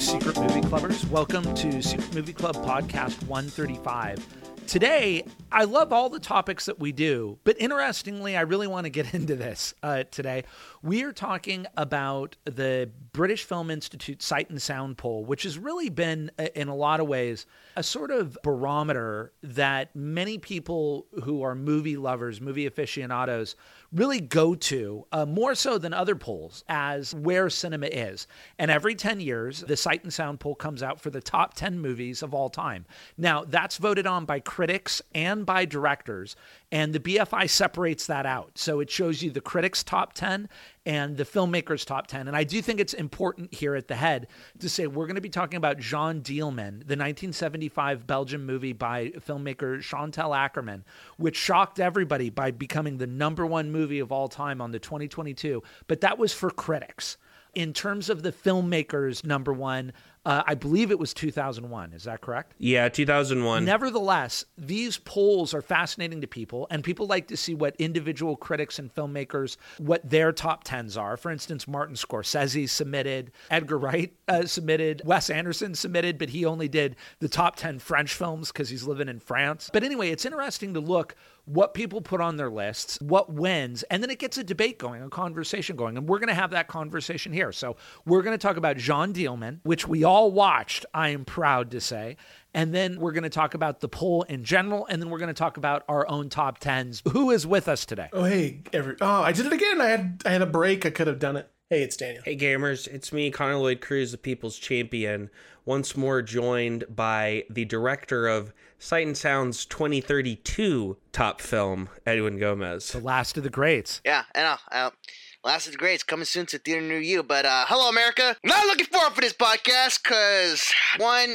Secret Movie Clubbers. Welcome to Secret Movie Club Podcast 135. Today, I love all the topics that we do, but interestingly, I really want to get into this uh, today. We are talking about the British Film Institute Sight and Sound poll, which has really been, uh, in a lot of ways, a sort of barometer that many people who are movie lovers, movie aficionados, really go to uh, more so than other polls as where cinema is. And every 10 years, the Sight and Sound poll comes out for the top 10 movies of all time. Now, that's voted on by critics and by directors, and the BFI separates that out. So it shows you the critics' top 10 and the filmmakers' top 10. And I do think it's important here at the head to say we're going to be talking about Jeanne Dielman, the 1975 Belgian movie by filmmaker Chantal Akerman, which shocked everybody by becoming the number one movie of all time on the 2022. But that was for critics. In terms of the filmmakers, number one, uh, I believe it was 2001. Is that correct? Yeah, 2001. Nevertheless, these polls are fascinating to people, and people like to see what individual critics and filmmakers, what their top tens are. For instance, Martin Scorsese submitted, Edgar Wright uh, submitted, Wes Anderson submitted, but he only did the top 10 French films because he's living in France. But anyway, it's interesting to look what people put on their lists, what wins, and then it gets a debate going, a conversation going. And we're going to have that conversation here. So we're going to talk about Jeanne Dielman, which we all watched, I am proud to say. And then we're going to talk about the poll in general, and then we're going to talk about our own top tens. Who is with us today? Oh hey, every oh I did it again. I had I had a break. I could have done it. Hey, it's Daniel. Hey gamers, it's me, Connor Lloyd Cruz, the People's Champion, once more joined by the director of Sight and Sound's 2032 top film, Edwin Gomez. The last of the greats. Yeah, I know. Uh, Last of the Greats coming soon to theater near you. But uh, hello, America. Not looking forward for this podcast because one,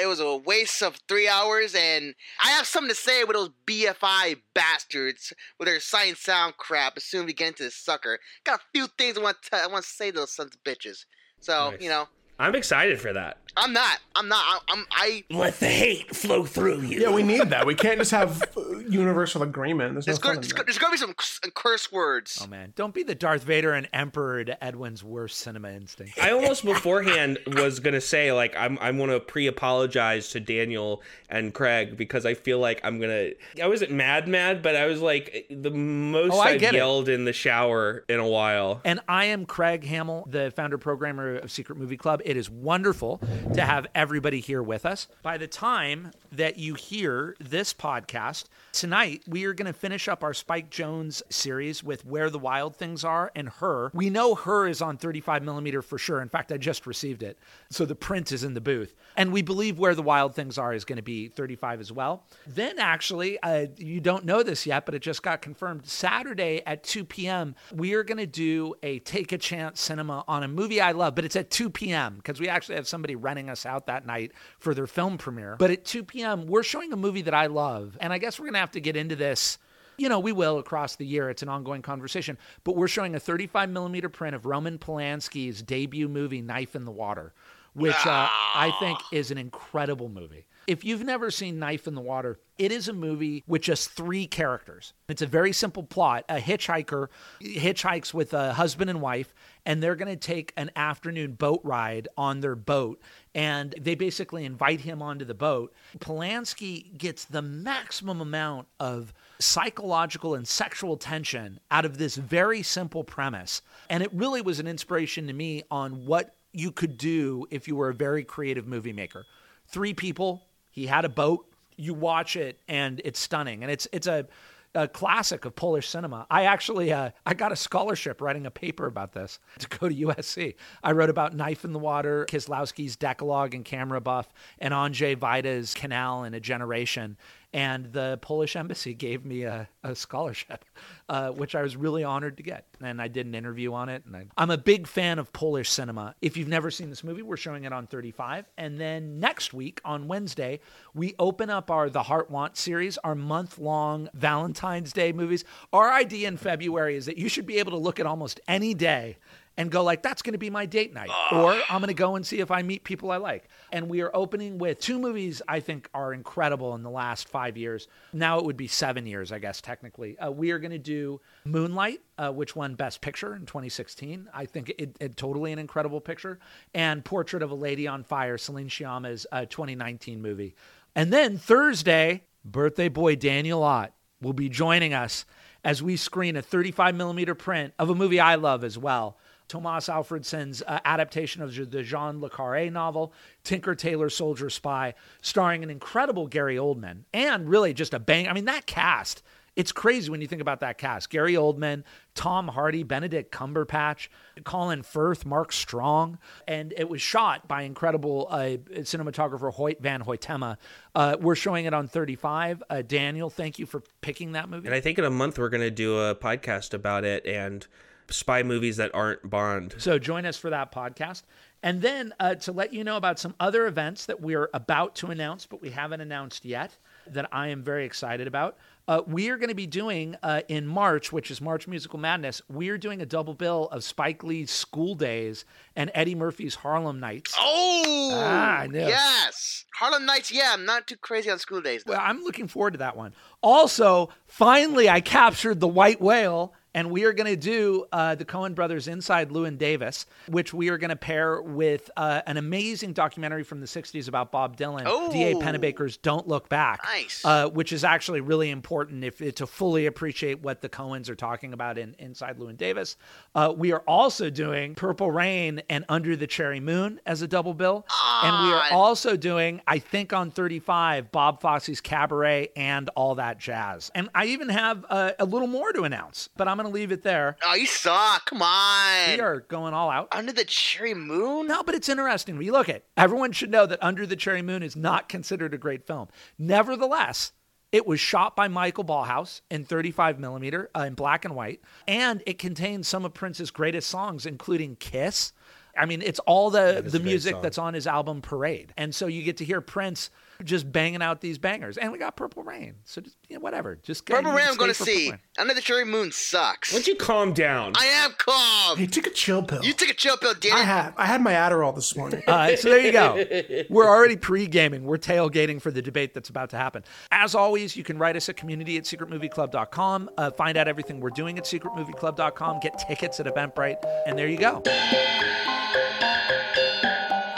it was a waste of three hours, and I have something to say with those BFI bastards with their science sound crap. As soon as we get into this sucker, got a few things I want to I want to say to those sons of bitches. So Nice. you know, I'm excited for that. I'm not. I'm not. I, I'm. I. Let the hate flow through you. Yeah, we need that. We can't just have uh, universal agreement. There's no There's, fun go, there's, go, there's gonna be some curse words. Oh, man. Don't be the Darth Vader and Emperor to Edwin's worst cinema instinct. I almost beforehand was gonna say like I'm I'm gonna pre-apologize to Daniel and Craig because I feel like I'm gonna I wasn't mad mad but I was like the most Oh, I I've get it. yelled in the shower in a while. And I am Craig Hamill, the founder programmer of Secret Movie Club. It is wonderful to have everybody here with us. By the time that you hear this podcast, tonight we are going to finish up our Spike Jonze series with Where the Wild Things Are and Her. We know Her is on 35 millimeter for sure. In fact, I just received it. So the print is in the booth. And we believe Where the Wild Things Are is going to be 35 as well. Then, actually, uh, you don't know this yet, but it just got confirmed. Saturday at 2 p.m., we are going to do a Take a Chance cinema on a movie I love, but it's at 2 p.m. because we actually have somebody renting us out that night for their film premiere. But at 2 p.m., we're showing a movie that I love. And I guess we're going to have to get into this you know, we will across the year. It's an ongoing conversation. But we're showing a 35 millimeter print of Roman Polanski's debut movie, Knife in the Water, which uh, I think is an incredible movie. If you've never seen Knife in the Water, it is a movie with just three characters. It's a very simple plot. A hitchhiker hitchhikes with a husband and wife, and they're going to take an afternoon boat ride on their boat. And they basically invite him onto the boat. Polanski gets the maximum amount of psychological and sexual tension out of this very simple premise. And it really was an inspiration to me on what you could do if you were a very creative movie maker. Three people, he had a boat, you watch it and it's stunning. And it's it's a a classic of Polish cinema. I actually uh, I got a scholarship writing a paper about this to go to USC. I wrote about Knife in the Water, Kieslowski's Decalogue and Camera Buff, and Andrzej Wajda's Kanal in a Generation. And the Polish embassy gave me a, a scholarship, uh, which I was really honored to get. And I did an interview on it. And I, I'm a big fan of Polish cinema. If you've never seen this movie, we're showing it on 35. And then next week on Wednesday, we open up our The Heart Want series, our month long Valentine's Day movies. Our idea in February is that you should be able to look at almost any day and go like that's going to be my date night or i'm going to go and see if i meet people i like. And we are opening with two movies i think are incredible in the last five years. Now it would be seven years i guess technically. Uh, we are going to do moonlight uh, which won best picture in 2016 i think it, it totally an incredible picture. And portrait of a lady on fire celine sciamma's uh, 2019 movie. And then thursday birthday boy daniel ott will be joining us as we screen a 35 millimeter print of a movie I love as well. Tomas Alfredson's uh, adaptation of the Jean Le Carre novel, Tinker Tailor Soldier Spy, starring an incredible Gary Oldman and really just a bang. I mean, that cast, it's crazy when you think about that cast. Gary Oldman, Tom Hardy, Benedict Cumberbatch, Colin Firth, Mark Strong. And it was shot by incredible uh, cinematographer Hoyt Van Hoytema. Uh, we're showing it on 35. Uh, Daniel, thank you for picking that movie. And I think in a month we're going to do a podcast about it and spy movies that aren't Bond. So join us for that podcast. And then uh, to let you know about some other events that we're about to announce, but we haven't announced yet, that I am very excited about. Uh, we are going to be doing uh, in March, which is March Musical Madness, we are doing a double bill of Spike Lee's School Daze and Eddie Murphy's Harlem Nights. Oh, Ah, I know. yes. Harlem Nights. Yeah, I'm not too crazy on school daze. Though. Well, I'm looking forward to that one. Also, finally, I captured the white whale, and we are going to do uh, the Coen brothers inside Llewyn Davis, which we are going to pair with uh, an amazing documentary from the '60s about Bob Dylan, Oh. D.A. Pennebaker's "Don't Look Back," Nice. uh, which is actually really important if to fully appreciate what the Coens are talking about in Inside Llewyn Davis. Uh, we are also doing Purple Rain and Under the Cherry Moon as a double bill, and we are also doing, I think, on 35, Bob Fosse's Cabaret and all that jazz. And I even have uh, a little more to announce, but I'm going to leave it there. Oh, you suck. Come on. We are going all out. Under the cherry moon? No, but it's interesting. We look at everyone should know that Under the Cherry Moon is not considered a great film. Nevertheless, it was shot by Michael Ballhaus in 35 millimeter uh, in black and white, and it contains some of Prince's greatest songs, including "Kiss." I mean, it's all the is the music song. that's on his album Parade, and so you get to hear Prince just banging out these bangers. And we got Purple Rain, so just you know, whatever. Just go- Purple you Rain I'm stay going to see. Rain. Under the cherry moon sucks. Why don't you calm down? I am calm. Hey, took a chill pill. You took a chill pill, Dan. I have. I had my Adderall this morning. Uh, so there you go. We're already pre-gaming. We're tailgating for the debate that's about to happen. As always, you can write us at community at secretmovieclub.com. Uh, find out everything we're doing at secretmovieclub.com. Get tickets at Eventbrite. And there you go.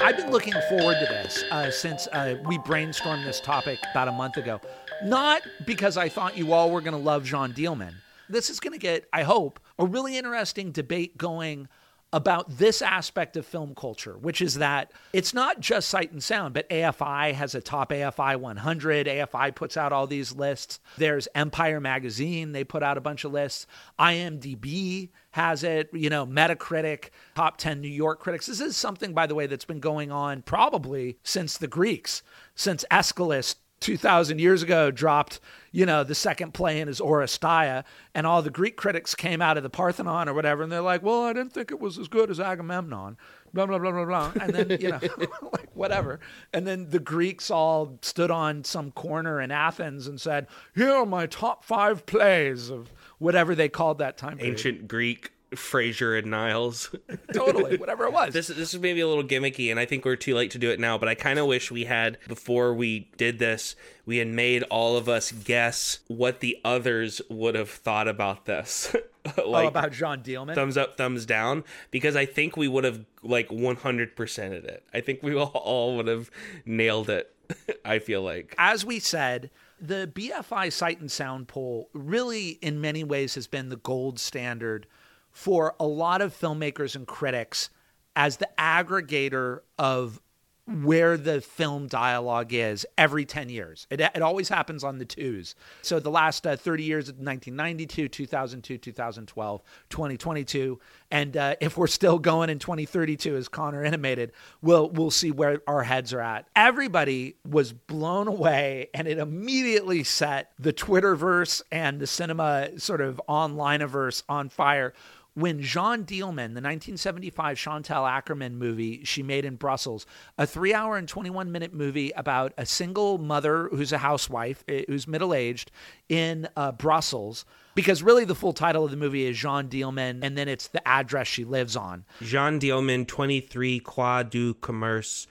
I've been looking forward to this uh, since uh, we brainstormed this topic about a month ago. Not because I thought you all were going to love Jeanne Dielman. This is going to get, I hope, a really interesting debate going about this aspect of film culture, which is that it's not just sight and sound, but AFI has a top AFI 100. AFI puts out all these lists. There's Empire Magazine, they put out a bunch of lists. IMDb has it, you know, Metacritic, top 10 New York critics. This is something, by the way, that's been going on probably since the Greeks, since Aeschylus 2000 years ago dropped you know the second play in his oresteia and all the greek critics came out of the parthenon or whatever and they're like well i didn't think it was as good as agamemnon. Blah blah blah blah blah. And then you know like whatever. And then the greeks all stood on some corner in athens and said here are my top five plays of whatever they called that time period. Ancient Greek, Frasier and Niles. totally whatever it was This this is maybe a little gimmicky, and I think we're too late to do it now. But I kind of wish we had before we did this. We had made all of us guess what the others would have thought about this, oh, like about john Dielman. thumbs up, thumbs down, because I think we would have like one hundred percented it. I think we all, all would have nailed it. I feel like as we said, the BFI Sight and Sound poll really, in many ways, has been the gold standard for a lot of filmmakers and critics as the aggregator of where the film dialogue is every 10 years. It, it always happens on the twos. So the last uh, 30 years of 1992, 2002, 2012, 2022. And uh, if we're still going in 2032, as Connor intimated, we'll, we'll see where our heads are at. Everybody was blown away, and it immediately set the Twitterverse and the cinema sort of onlineverse on fire when Jeanne Dielman, the 1975 Chantal Akerman movie she made in Brussels, a three hour and 21 minute movie about a single mother who's a housewife, eh, who's middle aged in uh, Brussels. Because really, the full title of the movie is Jeanne Dielman, and then it's the address she lives on. Jeanne Dielman, 23 quai du Commerce,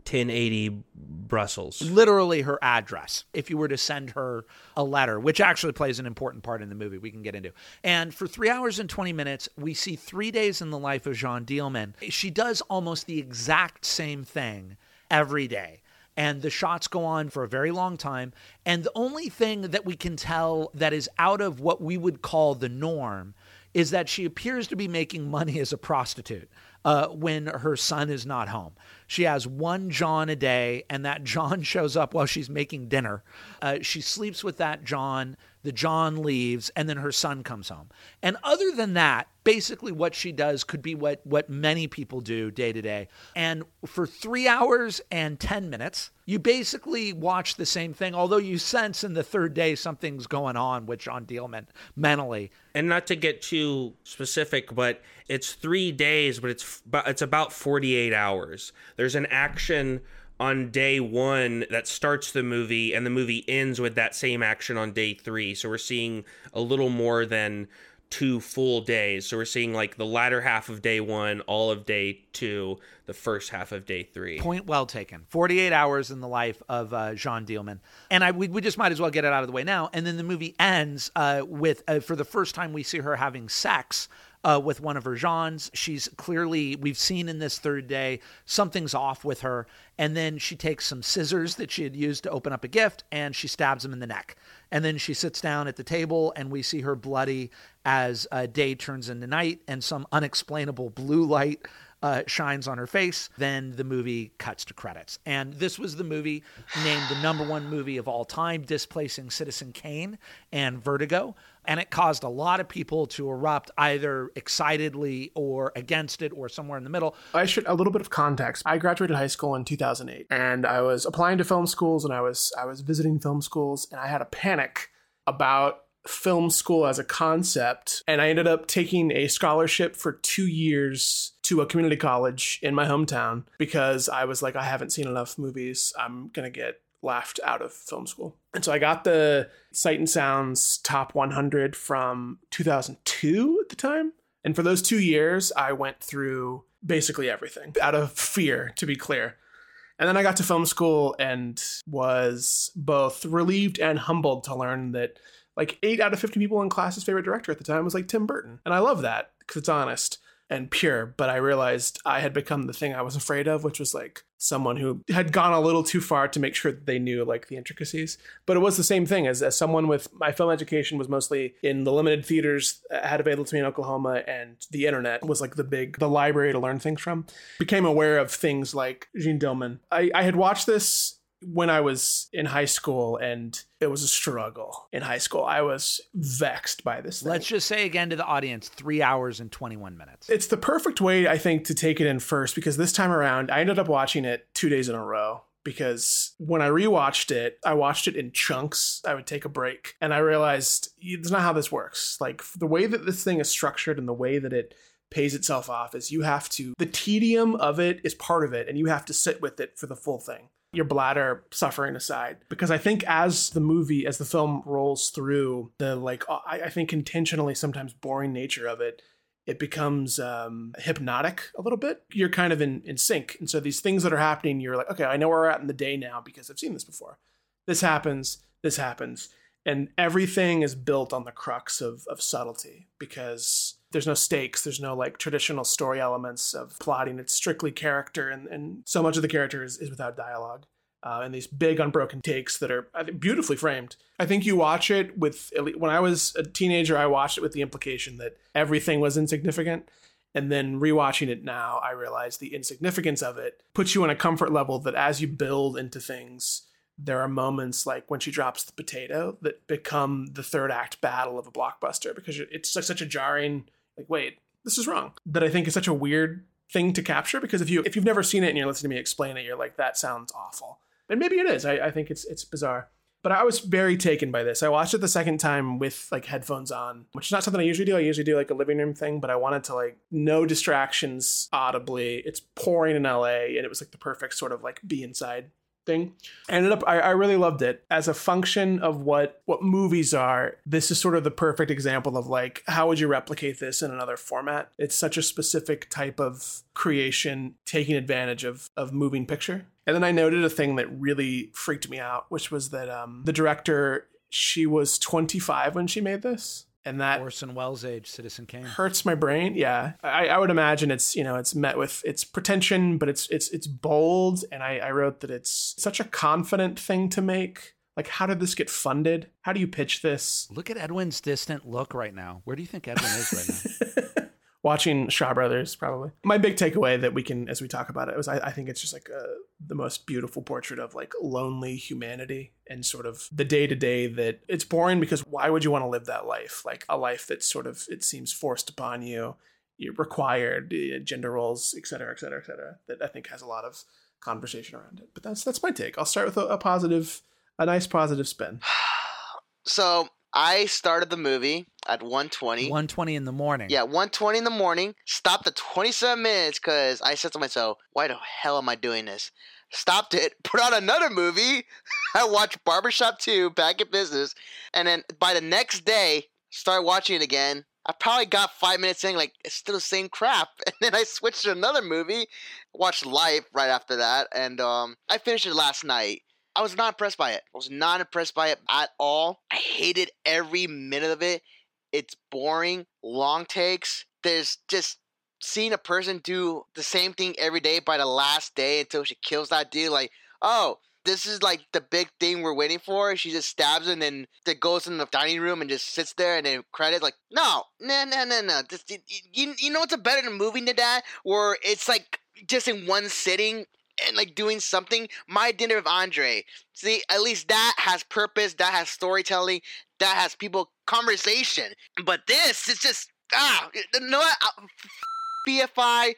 1080 Brussels. Literally her address, if you were to send her a letter, which actually plays an important part in the movie, we can get into. And for three hours and 20 minutes, we see three days in the life of Jeanne Dielman. She does almost the exact same thing every day. And the shots go on for a very long time. And the only thing that we can tell that is out of what we would call the norm is that she appears to be making money as a prostitute uh, when her son is not home. She has one John a day, and that John shows up while she's making dinner. Uh, she sleeps with that John. The John leaves, and then her son comes home. And other than that, basically what she does could be what what many people do day to day. And for three hours and ten minutes, you basically watch the same thing. Although you sense in the third day something's going on with John Dielman mentally. And not to get too specific, but it's three days, but it's it's about forty eight hours. There's an action on day one that starts the movie, and the movie ends with that same action on day three. So we're seeing a little more than two full days. So we're seeing like the latter half of day one, all of day two, the first half of day three. Point well taken. 48 hours in the life of uh, Jeanne Dielman. And I we, we just might as well get it out of the way now. And then the movie ends uh, with, uh, for the first time, we see her having sex uh, with one of her Jeans. She's clearly, we've seen in this third day, something's off with her. And then she takes some scissors that she had used to open up a gift and she stabs him in the neck. And then she sits down at the table and we see her bloody as uh, day turns into night and some unexplainable blue light uh, shines on her face. Then the movie cuts to credits. And this was the movie named the number one movie of all time, displacing Citizen Kane and Vertigo. And it caused a lot of people to erupt either excitedly or against it or somewhere in the middle. I should a little bit of context. I graduated high school in 2008 and I was applying to film schools and I was I was visiting film schools and I had a panic about film school as a concept and I ended up taking a scholarship for 2 years to a community college in my hometown because I was like I haven't seen enough movies. I'm going to get laughed out of film school. And so I got the Sight and Sounds top 100 from 2002 at the time. And for those two years, I went through basically everything out of fear, to be clear. And then I got to film school and was both relieved and humbled to learn that like eight out of 50 people in class's favorite director at the time was like Tim Burton. And I love that because it's honest and pure. But I realized I had become the thing I was afraid of, which was like someone who had gone a little too far to make sure that they knew like the intricacies. But it was the same thing as, as someone with my film education was mostly in the limited theaters I had available to me in Oklahoma, and the internet was like the big the library to learn things from. Became aware of things like Jeanne Dielman. I, I had watched this when I was in high school, and it was a struggle in high school. I was vexed by this thing. Let's just say again to the audience three hours and 21 minutes. It's the perfect way, I think, to take it in first because this time around, I ended up watching it two days in a row. Because when I rewatched it, I watched it in chunks. I would take a break and I realized it's not how this works. Like the way that this thing is structured and the way that it pays itself off is you have to, the tedium of it is part of it and you have to sit with it for the full thing your bladder suffering aside. Because i think as the movie as the film rolls through the like i, I think intentionally sometimes boring nature of it it becomes um, hypnotic a little bit. You're kind of in, in sync. And so these things that are happening you're like okay i know where we're at in the day now because i've seen this before. This happens this happens. And everything is built on the crux of, of subtlety because there's no stakes there's no like traditional story elements of plotting. It's strictly character and, and so much of the character is, is without dialogue uh, and these big unbroken takes that are beautifully framed. I think you watch it with when i was a teenager i watched it with the implication that everything was insignificant and then rewatching it now i realize the insignificance of it puts you on a comfort level that as you build into things there are moments like when she drops the potato that become the third act battle of a blockbuster because it's such a jarring like wait this is wrong that i think is such a weird thing to capture because if you if you've never seen it and you're listening to me explain it you're like that sounds awful and maybe it is i, I think it's it's bizarre But I was very taken by this. I watched it the second time with like headphones on, which is not something I usually do. I usually do like a living room thing, but I wanted to like no distractions audibly. It's pouring in LA and it was like the perfect sort of like be inside thing. I ended up I, I really loved it as a function of what what movies are. This is sort of the perfect example of like how would you replicate this in another format? It's such a specific type of creation taking advantage of of moving picture. And then I noted a thing that really freaked me out, which was that um, the director she was 25 when she made this and that Orson Welles age Citizen Kane. hurts my brain. Yeah, I, I would imagine it's you know it's met with its pretension, but it's it's it's bold, and I, I wrote that it's such a confident thing to make. Like, how did this get funded? How do you pitch this? Look at Edwin's distant look right now. Where do you think Edwin is right now? Watching Shaw Brothers, probably. My big takeaway that we can, as we talk about it, was I, I think it's just like a, the most beautiful portrait of like lonely humanity and sort of the day to day that it's boring because why would you want to live that life? Like a life that's sort of, it seems forced upon you, you're required, uh, gender roles, et cetera, et cetera, et cetera, that I think has a lot of conversation around it. But that's that's my take. I'll start with a, a positive, a nice positive spin. So I started the movie at 120. 120 in the morning. Yeah, 120 in the morning. Stopped at 27 minutes because I said to myself, why the hell am I doing this? Stopped it, put on another movie. I watched Barbershop 2, Back in Business. And then by the next day, started watching it again. I probably got five minutes in, like, it's still the same crap. And then I switched to another movie, watched Life right after that. And um, I finished it last night. I was not impressed by it. I was not impressed by it at all. I hated every minute of it. It's boring, long takes. There's just seeing a person do the same thing every day by the last day until she kills that dude. Like, oh, this is like the big thing we're waiting for. She just stabs him and then goes in the dining room and just sits there and then credits like, no, no, no, no, no. This, you, you know what's a better movie than that? Where it's like just in one sitting and like doing something. My dinner with Andre. See, at least that has purpose. That has storytelling. That has people conversation. But this is just ah, you know what? BFI.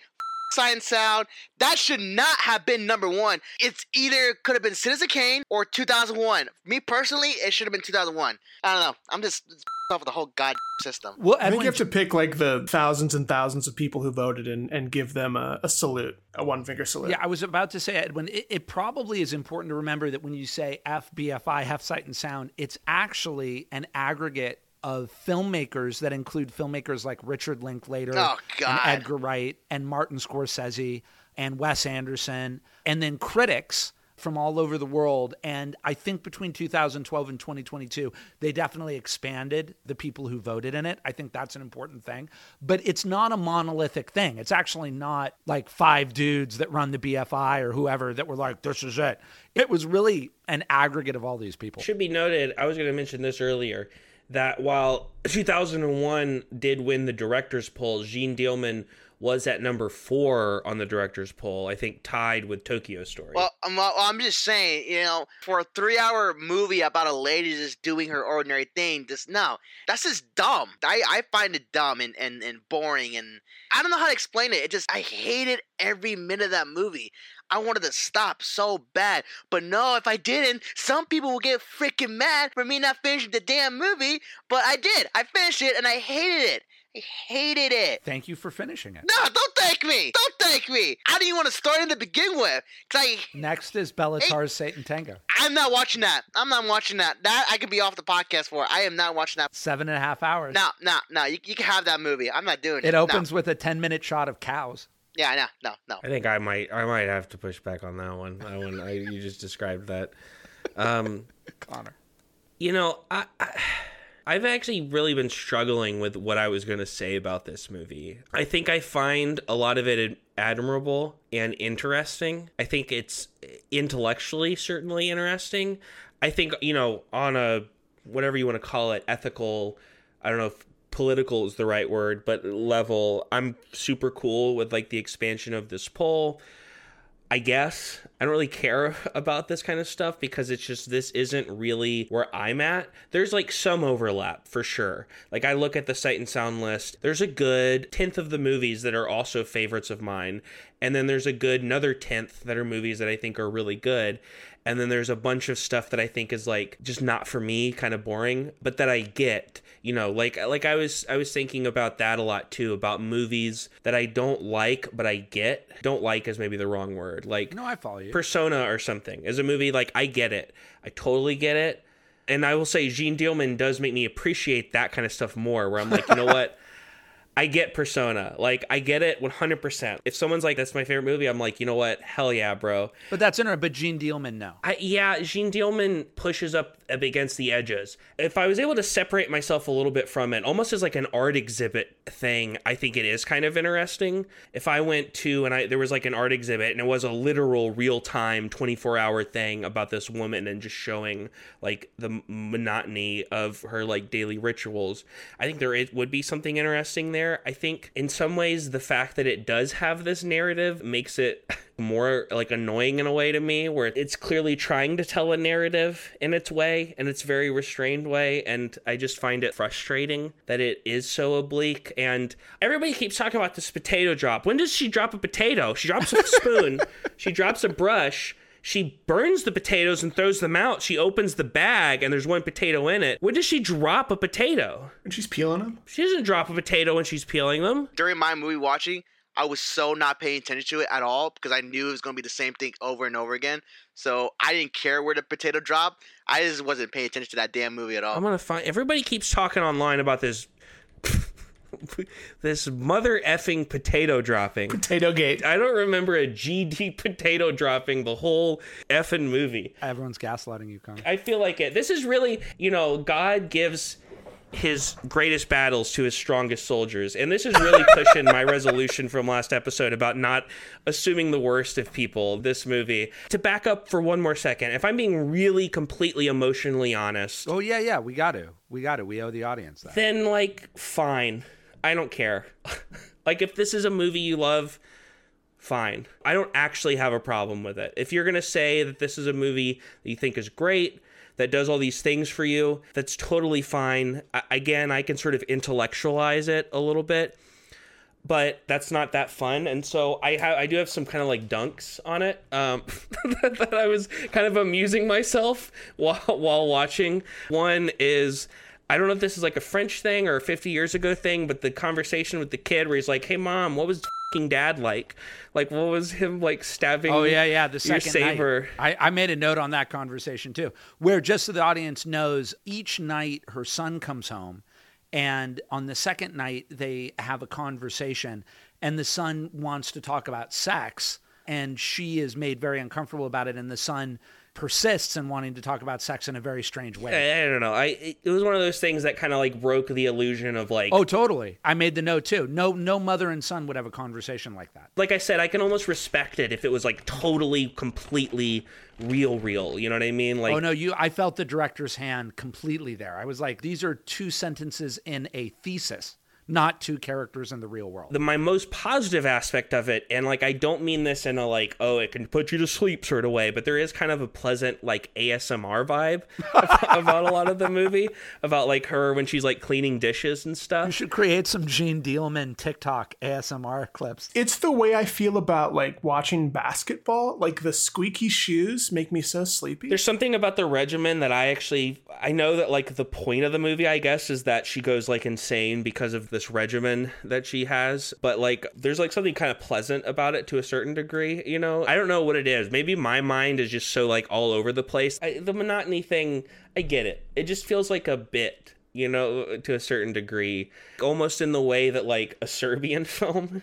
Sign Sound. That should not have been number one. It's either could have been Citizen Kane or 2001. Me personally, it should have been 2001. I don't know. I'm just off with the whole god system. Well, I think Edwin, you have to pick like the thousands and thousands of people who voted and, and give them a, a salute, a one finger salute. Yeah, I was about to say, Edwin, it, it probably is important to remember that when you say FBFI, Half Sight and Sound, it's actually an aggregate of filmmakers that include filmmakers like Richard Linklater Oh, and Edgar Wright and Martin Scorsese and Wes Anderson, and then critics from all over the world. And I think between 2012 and 2022, they definitely expanded the people who voted in it. I think that's an important thing. But it's not a monolithic thing. It's actually not like five dudes that run the BFI or whoever that were like, this is it. It was really an aggregate of all these people. Should be noted, I was going to mention this earlier, that while 2001 did win the director's poll, Jeanne Dielman was at number four on the director's poll, I think tied with Tokyo Story. Well, I'm, I'm just saying, you know, for a three-hour movie about a lady just doing her ordinary thing, just no, that's just dumb. I, I find it dumb and, and, and boring, and I don't know how to explain it. It just I hated every minute of that movie. I wanted to stop so bad, but no, if I didn't, some people will get freaking mad for me not finishing the damn movie. But I did. I finished it, and I hated it. I hated it. Thank you for finishing it. No, don't thank me. Don't thank me. How do you want to start in to begin with? Cause I, Next is Béla Tarr's Satan Tango. I'm not watching that. I'm not watching that. That I could be off the podcast for. I am not watching that. Seven and a half hours. No, no, no. You, you can have that movie. I'm not doing it. It No. opens with a 10 minute shot of cows. Yeah, no, no, no. I think I might I might have to push back on that one. That one I, you just described that. Um, Connor. you know, I, I I've actually really been struggling with what I was going to say about this movie. I think I find a lot of it admirable and interesting. I think it's eh, intellectually certainly interesting. I think, you know, on a whatever you want to call it, ethical, I don't know if political is the right word, but level, I'm super cool with like the expansion of this poll. I guess I don't really care about this kind of stuff because it's just this isn't really where I'm at. There's like some overlap for sure. Like I look at the sight and sound list, there's a good tenth of the movies that are also favorites of mine, and then there's a good another tenth that are movies that I think are really good. And then there's a bunch of stuff that I think is like just not for me, kind of boring, but that I get. You know, like like I was I was thinking about that a lot too, about movies that I don't like but I get. Don't like is maybe the wrong word. Like No, I follow you. Persona or something is a movie like I get it. I totally get it. And I will say Jeanne Dielman does make me appreciate that kind of stuff more where I'm like, you know what? I get Persona. Like I get it 100%. If someone's like that's my favorite movie, I'm like, "You know what? Hell yeah, bro." but that's interesting. But Jeanne Dielman, no. I yeah, Jeanne Dielman pushes up against the edges. If I was able to separate myself a little bit from it, almost as like an art exhibit thing, I think it is kind of interesting. If I went to and I there was like an art exhibit and it was a literal real time 24 hour thing about this woman and just showing like the monotony of her like daily rituals, I think there is, would be something interesting there. I think in some ways the fact that it does have this narrative makes it more like annoying in a way to me where it's clearly trying to tell a narrative in its way in its very restrained way and i just find it frustrating that it is so oblique and everybody keeps talking about this potato drop when does she drop a potato she drops a spoon she drops a brush she burns the potatoes and throws them out. She opens the bag and there's one potato in it. When does she drop a potato? And she's peeling them. She doesn't drop a potato when she's peeling them. During my movie watching, I was so not paying attention to it at all because I knew it was going to be the same thing over and over again. So I didn't care where the potato dropped. I just wasn't paying attention to that damn movie at all. I'm gonna find. Everybody keeps talking online about this. this mother effing potato dropping. Potato Gate. I don't remember a GD potato dropping the whole effing movie. Everyone's gaslighting you, Connor. I feel like it. This is really, you know, God gives his greatest battles to his strongest soldiers. And this is really pushing my resolution from last episode about not assuming the worst of people, this movie. To back up for one more second, if I'm being really completely emotionally honest, Oh yeah, yeah. We got to. We got to. We owe the audience that. then like fine. I don't care. like if this is a movie you love, fine. I don't actually have a problem with it. If you're going to say that this is a movie that you think is great, that does all these things for you, that's totally fine. I, again, I can sort of intellectualize it a little bit, but that's not that fun. And so I ha- I do have some kind of like dunks on it um, that I was kind of amusing myself while while watching. One is I don't know if this is like a French thing or a 50 years ago thing, but the conversation with the kid where he's like, "Hey mom, what was dad like? Like what was him like stabbing Oh yeah, yeah. The your second saber?" night, I, I made a note on that conversation too, where just so the audience knows, each night her son comes home, and on the second night they have a conversation, and the son wants to talk about sex, and she is made very uncomfortable about it, and the son persists in wanting to talk about sex in a very strange way. I, I don't know. I it, it was one of those things that kind of like broke the illusion of like Oh, totally. I made the note too. No, no mother and son would have a conversation like that. like I said, I can almost respect it if it was like totally, completely real, real. You know what I mean? Like, Oh no, you I felt the director's hand completely there. I was like, these are two sentences in a thesis, not two characters in the real world. the, my most positive aspect of it, and like I don't mean this in a like, oh, it can put you to sleep sort of way, but there is kind of a pleasant like ASMR vibe about a lot of the movie, about like her when she's like cleaning dishes and stuff. You should create some Jeanne Dielman TikTok ASMR clips. It's the way I feel about like watching basketball. Like the squeaky shoes make me so sleepy. There's something about the regimen that I actually I know that like the point of the movie I guess is that she goes like insane because of this regimen that she has, but like there's like something kind of pleasant about it to a certain degree, you know. I don't know what it is. Maybe my mind is just so like all over the place. I, the monotony thing, I get it. It just feels like a bit, you know, to a certain degree, almost in the way that like a Serbian film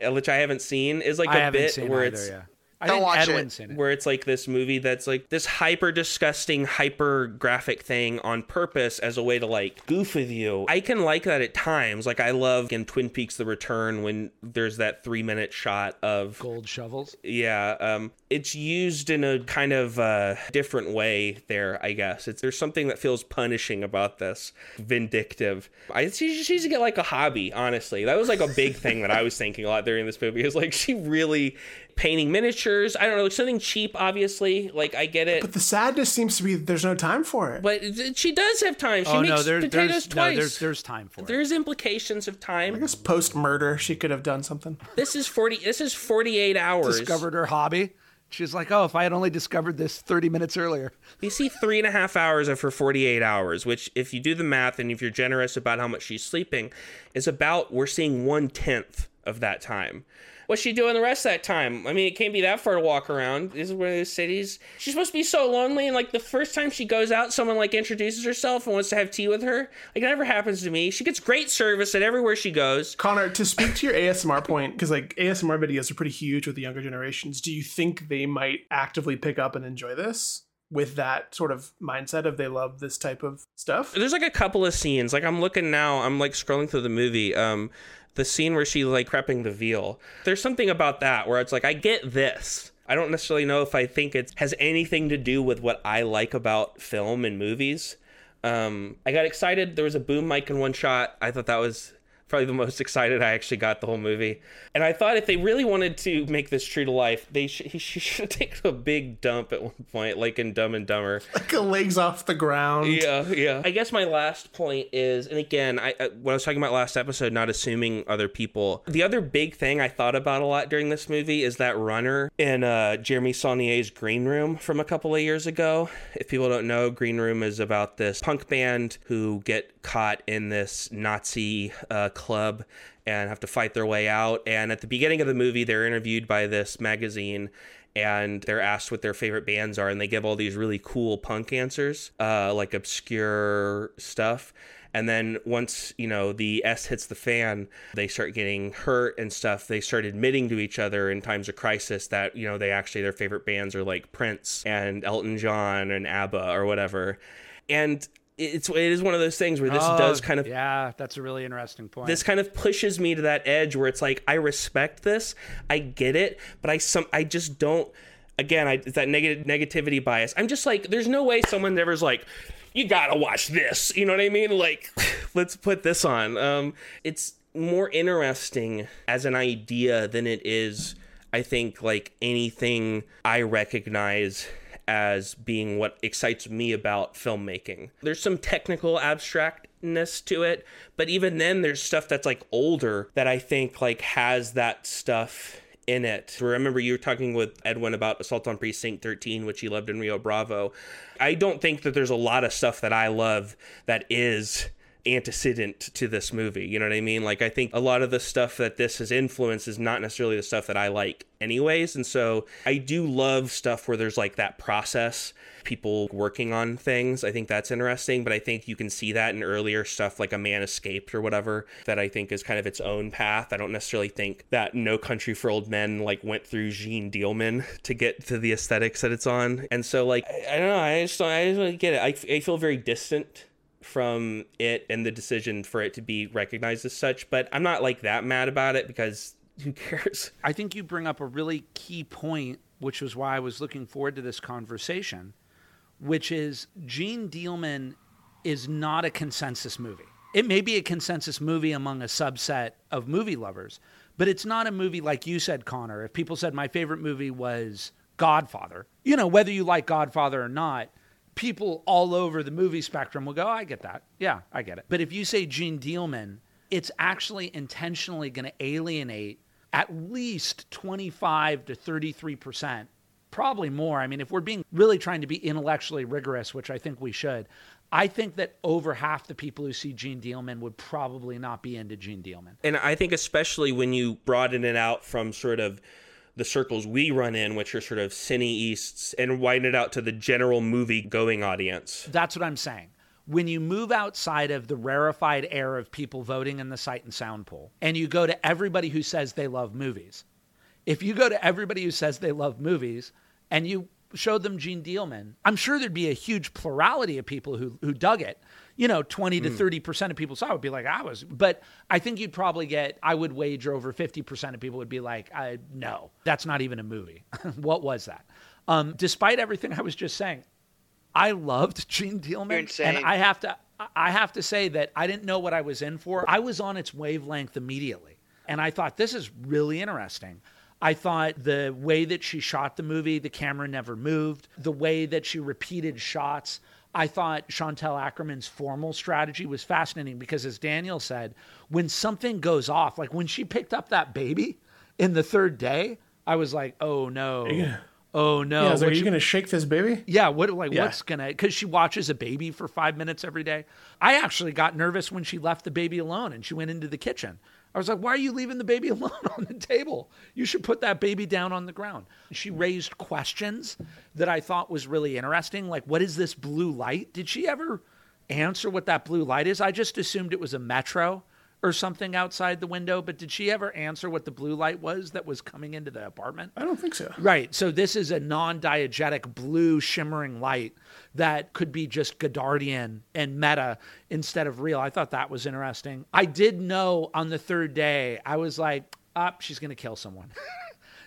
which I haven't seen is like I a bit where either, it's yeah. I Don't think watch it. Edwin's seen it. where it's like this movie that's like this hyper disgusting, hyper graphic thing on purpose as a way to like goof with you. I can like that at times. Like I love in Twin Peaks: The Return when there's that three minute shot of Gold shovels. yeah. Um, it's used in a kind of uh, different way there. I guess it's there's something that feels punishing about this, vindictive. I she, she needs to get like a hobby. Honestly, that was like a big thing that I was thinking a lot during this movie. Is like she really painting miniatures. I don't know, something cheap. Obviously, like I get it. but the sadness seems to be there's no time for it. But she does have time. She oh makes no, there, potatoes there's no, twice. there's there's time for it. There's implications of time. I guess post murder she could have done something. This is forty. This is forty-eight hours. Discovered her hobby. She's like, oh, if I had only discovered this 30 minutes earlier. You see three and a half hours of her 48 hours, which, if you do the math and if you're generous about how much she's sleeping, is about, we're seeing one tenth of that time. What's she doing the rest of that time? I mean, it can't be that far to walk around. This is one of those cities. She's supposed to be so lonely, and like the first time she goes out, someone like introduces herself and wants to have tea with her. Like it never happens to me. She gets great service at everywhere she goes. Connor, to speak to your ASMR point, because like ASMR videos are pretty huge with the younger generations, do you think they might actively pick up and enjoy this? With that sort of mindset of they love this type of stuff. There's like a couple of scenes. Like I'm looking now, I'm like scrolling through the movie. Um, the scene where she's like prepping the veal. There's something about that where it's like I get this. I don't necessarily know if I think it has anything to do with what I like about film and movies. Um, I got excited. There was a boom mic in one shot. I thought that was probably the most excited I actually got the whole movie. And I thought if they really wanted to make this true to life, they sh- he should take a big dump at one point, like in Dumb and Dumber. Like a legs off the ground. Yeah, yeah. I guess my last point is, and again, I, I when I was talking about last episode, not assuming other people. The other big thing I thought about a lot during this movie is that runner in uh, Jeremy Saulnier's Green Room from a couple of years ago. If people don't know, Green Room is about this punk band who get caught in this Nazi uh, club and have to fight their way out. And at the beginning of the movie, they're interviewed by this magazine and they're asked what their favorite bands are, and they give all these really cool punk answers, uh, like obscure stuff. And then once, you know, the S hits the fan, they start getting hurt and stuff. They start admitting to each other in times of crisis that, you know, they actually, their favorite bands are like Prince and Elton John and ABBA or whatever. And it's it is one of those things where this Oh, does kind of Yeah, that's a really interesting point. this kind of pushes me to that edge where it's like I respect this, I get it, but I some I just don't. Again, I, it's that negative negativity bias. I'm just like, there's no way someone ever's like, you gotta watch this. You know what I mean? Like, let's put this on. Um, it's more interesting as an idea than it is. I think like anything I recognize as being what excites me about filmmaking. There's some technical abstractness to it, but even then there's stuff that's like older that I think like has that stuff in it. Remember you were talking with Edwin about Assault on Precinct 13, which he loved in Rio Bravo. I don't think that there's a lot of stuff that I love that is antecedent to this movie. You know what I mean? Like I think a lot of the stuff that this has influenced is not necessarily the stuff that I like anyways. And so I do love stuff where there's like that process, people working on things. I think that's interesting, but I think you can see that in earlier stuff like A Man Escaped or whatever that I think is kind of its own path. I don't necessarily think that No Country for Old Men like went through Jeanne Dielman to get to the aesthetics that it's on. And so like I, I don't know, I just don't I just don't get it. I, I feel very distant from it and the decision for it to be recognized as such. But I'm not like that mad about it because who cares? I think you bring up a really key point, which was why I was looking forward to this conversation, which is Jeanne Dielman is not a consensus movie. It may be a consensus movie among a subset of movie lovers, but it's not a movie like you said, Connor. If people said my favorite movie was Godfather, you know, whether you like Godfather or not, people all over the movie spectrum will go, oh, I get that. Yeah, I get it. But if you say Jeanne Dielman, it's actually intentionally going to alienate at least 25 to 33%, probably more. I mean, if we're being really trying to be intellectually rigorous, which I think we should, I think that over half the people who see Jeanne Dielman would probably not be into Jeanne Dielman. And I think especially when you broaden it out from sort of the circles we run in, which are sort of cineastes, and widen it out to the general movie going audience. That's what I'm saying. When you move outside of the rarefied air of people voting in the sight and sound poll, and you go to everybody who says they love movies, if you go to everybody who says they love movies and you showed them Jeanne Dielman, I'm sure there'd be a huge plurality of people who, who dug it. You know, 20 to 30% of people saw it would be like, I was, but I think you'd probably get, I would wager over 50% of people would be like, I, no, that's not even a movie. what was that? Um, despite everything I was just saying, I loved Jeanne Dielman. And I have to I have to say that I didn't know what I was in for. I was on its wavelength immediately. And I thought this is really interesting. I thought the way that she shot the movie, the camera never moved, the way that she repeated shots. I thought Chantal Akerman's formal strategy was fascinating because, as Daniel said, when something goes off, like when she picked up that baby in the third day, I was like, oh no. oh no, yeah, I was like, what are you you- going to shake this baby? yeah, what like Yeah. what's gonna? Because she watches a baby for five minutes every day. I actually got nervous when she left the baby alone and she went into the kitchen. I was like, "Why are you leaving the baby alone on the table? You should put that baby down on the ground." She raised questions that I thought was really interesting, like, "What is this blue light?" Did she ever answer what that blue light is? I just assumed it was a metro or something outside the window, but did she ever answer what the blue light was that was coming into the apartment? I don't think so. Right. So this is a non-diegetic blue shimmering light that could be just Godardian and meta instead of real. I thought that was interesting. I did know on the third day, I was like, up, she's going to kill someone.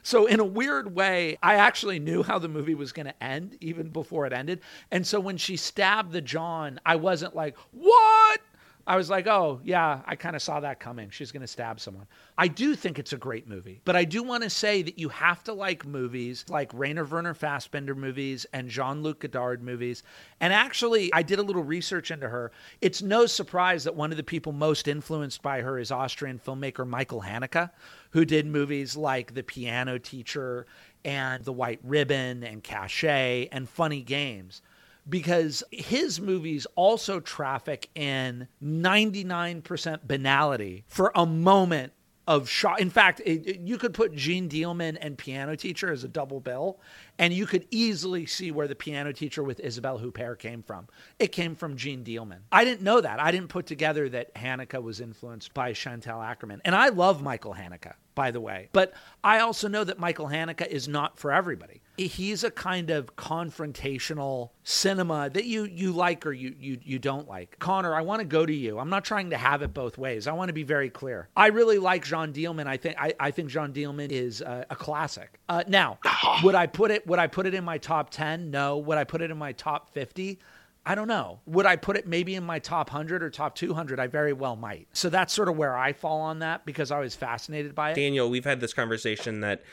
So in a weird way, I actually knew how the movie was going to end even before it ended. And so when she stabbed the John, I wasn't like, "What?" I was like, "Oh, yeah, I kind of saw that coming. She's going to stab someone." I do think it's a great movie. But I do want to say that you have to like movies like Rainer Werner Fassbinder movies and Jean-Luc Godard movies. And actually, I did a little research into her. It's no surprise that one of the people most influenced by her is Austrian filmmaker Michael Haneke who did movies like The Piano Teacher and The White Ribbon and Caché and Funny Games. Because his movies also traffic in 99% banality for a moment of shock. In fact, it, it- you could put Jeanne Dielman and Piano Teacher as a double bill, and you could easily see where the Piano Teacher with Isabelle Huppert came from. It came from Jeanne Dielman. I didn't know that. I didn't put together that Haneke was influenced by Chantal Akerman. And I love Michael Haneke, by the way. But I also know that Michael Haneke is not for everybody. He's a kind of confrontational cinema that you you like or you you you don't like. Connor, I want to go to you. I'm not trying to have it both ways. I want to be very clear. I really like Jeanne Dielman. I think I, I think Jeanne Dielman is a, a classic. Uh, now, would I put it would I put it in my top 10? No. Would I put it in my top 50? I don't know. Would I put it maybe in my top 100 or top 200? I very well might. So that's sort of where I fall on that because I was fascinated by it. Daniel, we've had this conversation that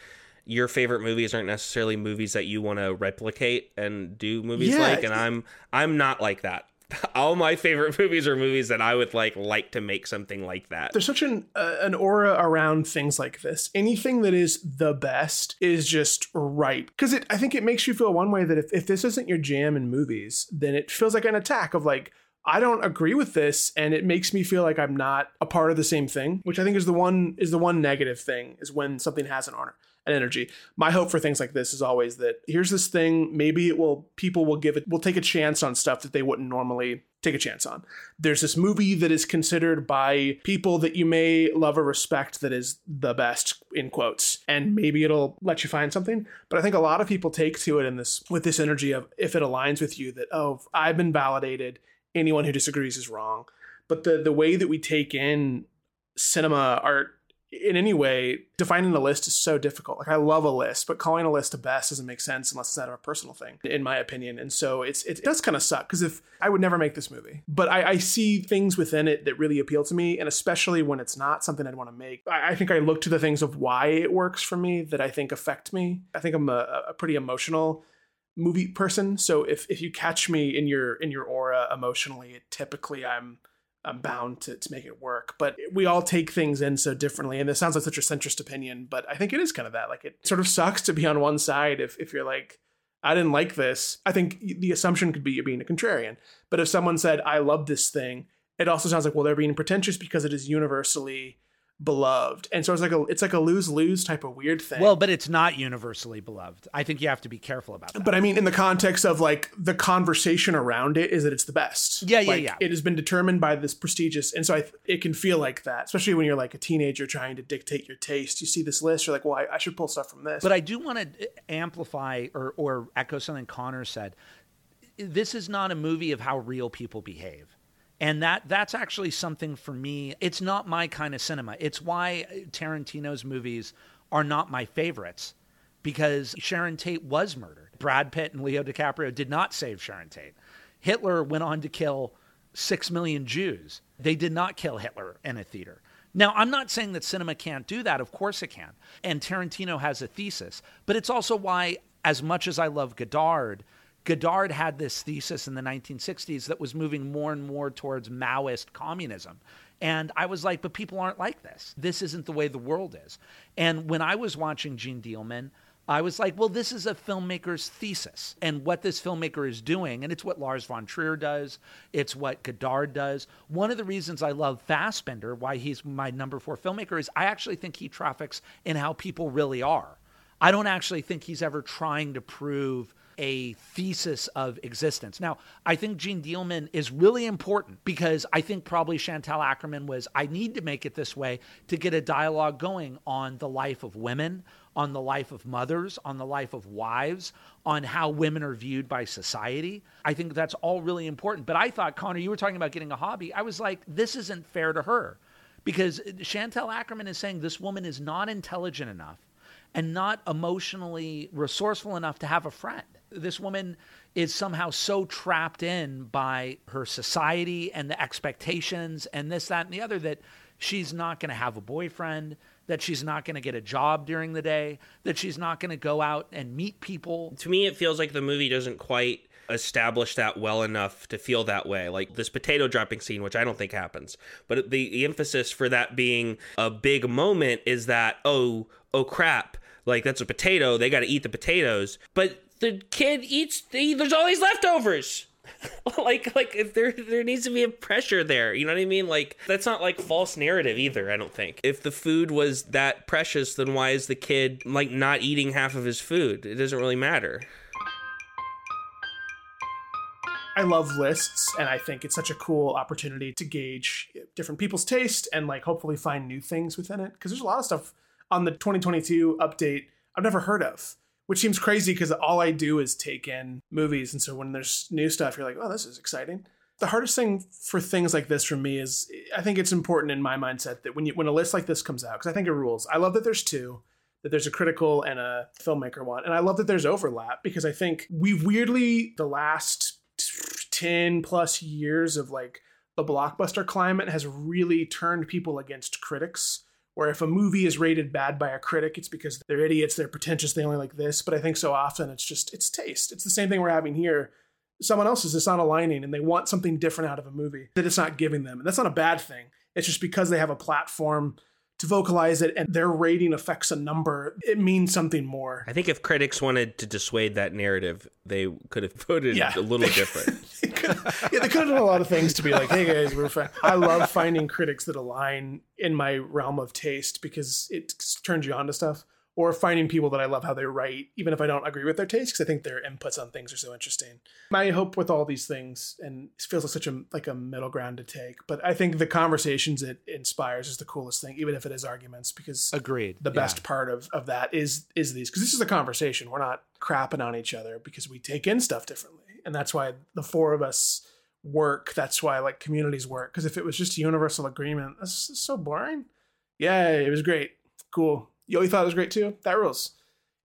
your favorite movies aren't necessarily movies that you want to replicate and do movies Yeah. like, and I'm I'm not like that. All my favorite movies are movies that I would like like to make something like that. There's such an uh, an aura around things like this. Anything that is the best is just right because it. I think it makes you feel one way that if, if this isn't your jam in movies, then it feels like an attack of like I don't agree with this, and it makes me feel like I'm not a part of the same thing. Which I think is the one is the one negative thing is when something has an honor an energy. My hope for things like this is always that here's this thing, maybe it will people will give it will take a chance on stuff that they wouldn't normally take a chance on. There's this movie that is considered by people that you may love or respect that is the best in quotes and maybe it'll let you find something but i think a lot of people take to it in this with this energy of if it aligns with you that oh i've been validated anyone who disagrees is wrong but the the way that we take in cinema art in any way defining a list is so difficult. Like i love a list but calling a list a best doesn't make sense unless it's out of a personal thing in my opinion. And so it's it does kind of suck because if i would never make this movie. But I, I see things within it that really appeal to me and especially when it's not something i'd want to make. I, I think i look to the things of why it works for me that i think affect me. I think i'm a, a pretty emotional movie person so if if you catch me in your in your aura emotionally typically i'm I'm bound to, to make it work. But we all take things in so differently. And this sounds like such a centrist opinion, but I think it is kind of that. Like it sort of sucks to be on one side if, if you're like, I didn't like this. I think the assumption could be you're being a contrarian. But if someone said, I love this thing, it also sounds like, well, they're being pretentious because it is universally beloved. And so it's like a it's like a lose-lose type of weird thing. Well, but it's not universally beloved. I think you have to be careful about that. But I mean, in the context of like the conversation around it is that it's the best. Yeah, yeah, Like, yeah. It has been determined by this prestigious, and so I, it can feel like that, especially when you're like a teenager trying to dictate your taste. You see this list, you're like, well, I, I should pull stuff from this. But I do want to eh, amplify or, or echo something Connor said. This is not a movie of how real people behave. And that that's actually something for me. It's not my kind of cinema. It's why Tarantino's movies are not my favorites because Sharon Tate was murdered. Brad Pitt and Leo DiCaprio did not save Sharon Tate. Hitler went on to kill 6 million Jews. They did not kill Hitler in a theater. Now, I'm not saying that cinema can't do that. Of course it can. And Tarantino has a thesis. But it's also why, as much as I love Godard, Godard had this thesis in the 1960s that was moving more and more towards Maoist communism. And I was like, but people aren't like this. This isn't the way the world is. And when I was watching Jeanne Dielman, I was like, well, this is a filmmaker's thesis and what this filmmaker is doing. And it's what Lars von Trier does, it's what Godard does. One of the reasons I love Fassbinder, why he's my number four filmmaker, is I actually think he traffics in how people really are. I don't actually think he's ever trying to prove a thesis of existence. Now, I think Jeanne Dielman is really important because I think probably Chantal Akerman was, I need to make it this way to get a dialogue going on the life of women, on the life of mothers, on the life of wives, on how women are viewed by society. I think that's all really important. But I thought, Connor, you were talking about getting a hobby. I was like, this isn't fair to her because Chantal Akerman is saying this woman is not intelligent enough and not emotionally resourceful enough to have a friend. This woman is somehow so trapped in by her society and the expectations and this, that, and the other that she's not going to have a boyfriend, that she's not going to get a job during the day, that she's not going to go out and meet people. To me, it feels like the movie doesn't quite establish that well enough to feel that way. Like this potato dropping scene, which I don't think happens. But the, the emphasis for that being a big moment is that, oh, oh crap, like that's a potato. They got to eat the potatoes. But the kid eats, the, there's all these leftovers. like like if there there needs to be a pressure there you know what i mean like that's not like false narrative either i don't think if the food was that precious then why is the kid like not eating half of his food it doesn't really matter I love lists, and I think it's such a cool opportunity to gauge different people's taste and like hopefully find new things within it. Because there's a lot of stuff on the 2022 update I've never heard of, which seems crazy because all I do is take in movies, and so when there's new stuff, you're like, oh, this is exciting. The hardest thing for things like this for me is I think it's important in my mindset that when you when a list like this comes out, because I think it rules. I love that there's two that there's a critical and a filmmaker one. And I love that there's overlap because I think we've weirdly, the last 10 plus years of like the blockbuster climate has really turned people against critics. Where if a movie is rated bad by a critic, it's because they're idiots, they're pretentious, they only like this. But I think so often it's just, it's taste. It's the same thing we're having here. Someone else is just not aligning and they want something different out of a movie that it's not giving them. And that's not a bad thing. It's just because they have a platform to vocalize it and their rating affects a number, it means something more. I think if critics wanted to dissuade that narrative, they could have voted yeah. a little different. Could, yeah, they could have done a lot of things to be like, hey guys, we're fine. I love finding critics that align in my realm of taste because it turns you on to stuff or finding people that I love how they write, even if I don't agree with their taste, because I think their inputs on things are so interesting. My hope with all these things, and it feels like such a like a middle ground to take, but I think the conversations it inspires is the coolest thing, even if it is arguments, because agreed. The best yeah. part of of that is is these because this is a conversation. We're not crapping on each other because we take in stuff differently, and that's why the four of us work. That's why like communities work. Because if it was just a universal agreement, that's so boring. Yeah, it was great, cool you thought it was great too. That rules.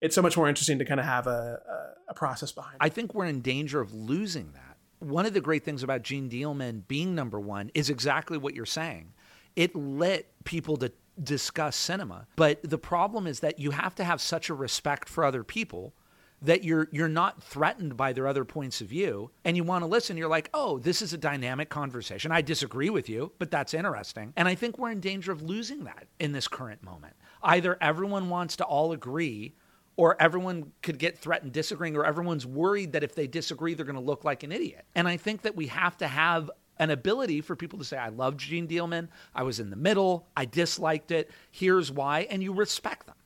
It's so much more interesting to kind of have a, a, a process behind. It. I think we're in danger of losing that. One of the great things about Jeanne Dielman being number one is exactly what you're saying. It let people to discuss cinema, but the problem is that you have to have such a respect for other people that you're you're not threatened by their other points of view and you want to listen you're like oh this is a dynamic conversation. I disagree with you but that's interesting. And i think we're in danger of losing that in this current moment. Either everyone wants to all agree or everyone could get threatened disagreeing or everyone's worried that if they disagree they're going to look like an idiot. And i think that we have to have an ability for people to say i love Jeanne Dielman. I was in the middle. I disliked it. Here's why. And you respect them.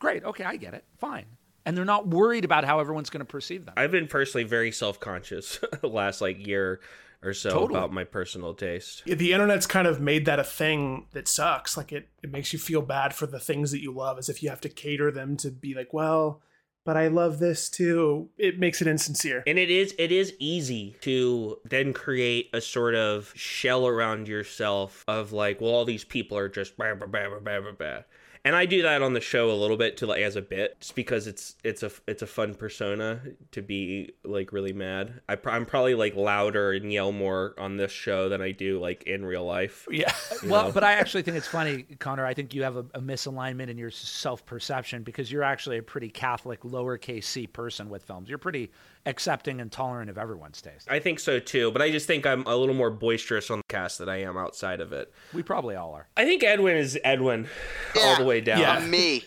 Great. Okay i get it. Fine and they're not worried about how everyone's going to perceive them i've been personally very self-conscious the last like year or so totally. about my personal taste. The internet's kind of made that a thing that sucks. Like it, it makes you feel bad for the things that you love as if you have to cater them to be like, well, but I love this too. It makes it insincere. And it is it is easy to then create a sort of shell around yourself of like, well, all these people are just blah, blah, blah, blah, blah, blah and I do that on the show a little bit to like as a bit, just because it's it's a it's a fun persona to be like really mad. I am probably like louder and yell more on this show than I do like in real life. Yeah, well, know? but I actually think it's funny, Connor. I think you have a, a misalignment in your self perception because you're actually a pretty Catholic lowercase c person with films. You're pretty accepting and tolerant of everyone's taste. I think so too, but I just think I'm a little more boisterous on the cast than I am outside of it. We probably all are. I think Edwin is Edwin yeah. all the way way down. Yeah. Me.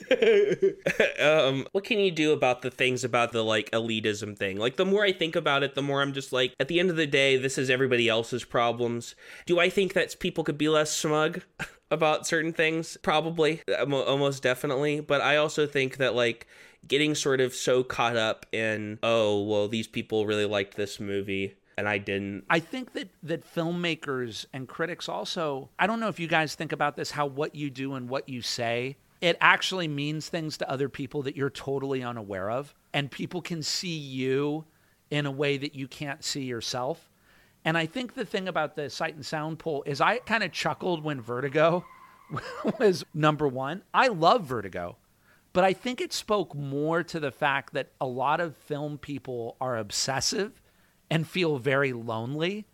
um, what can you do about the things about the like elitism thing? Like the more I think about it, the more I'm just like, at the end of the day, this is everybody else's problems. Do I think that people could be less smug about certain things? Probably, almost definitely. But I also think that like getting sort of so caught up in, oh, well, these people really liked this movie and I didn't. I think that that filmmakers and critics also I don't know if you guys think about this how what you do and what you say it actually means things to other people that you're totally unaware of and people can see you in a way that you can't see yourself. And I think the thing about the sight and sound poll is I kind of chuckled when Vertigo was number 1. I love Vertigo. But I think it spoke more to the fact that a lot of film people are obsessive and feel very lonely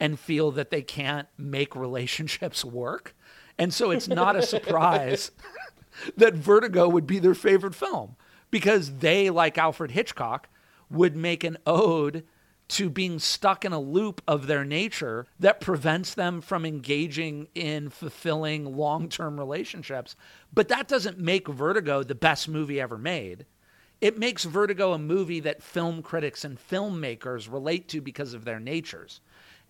and feel that they can't make relationships work. And so it's not a surprise that Vertigo would be their favorite film because they, like Alfred Hitchcock, would make an ode to being stuck in a loop of their nature that prevents them from engaging in fulfilling long term relationships. But that doesn't make Vertigo the best movie ever made. It makes Vertigo a movie that film critics and filmmakers relate to because of their natures.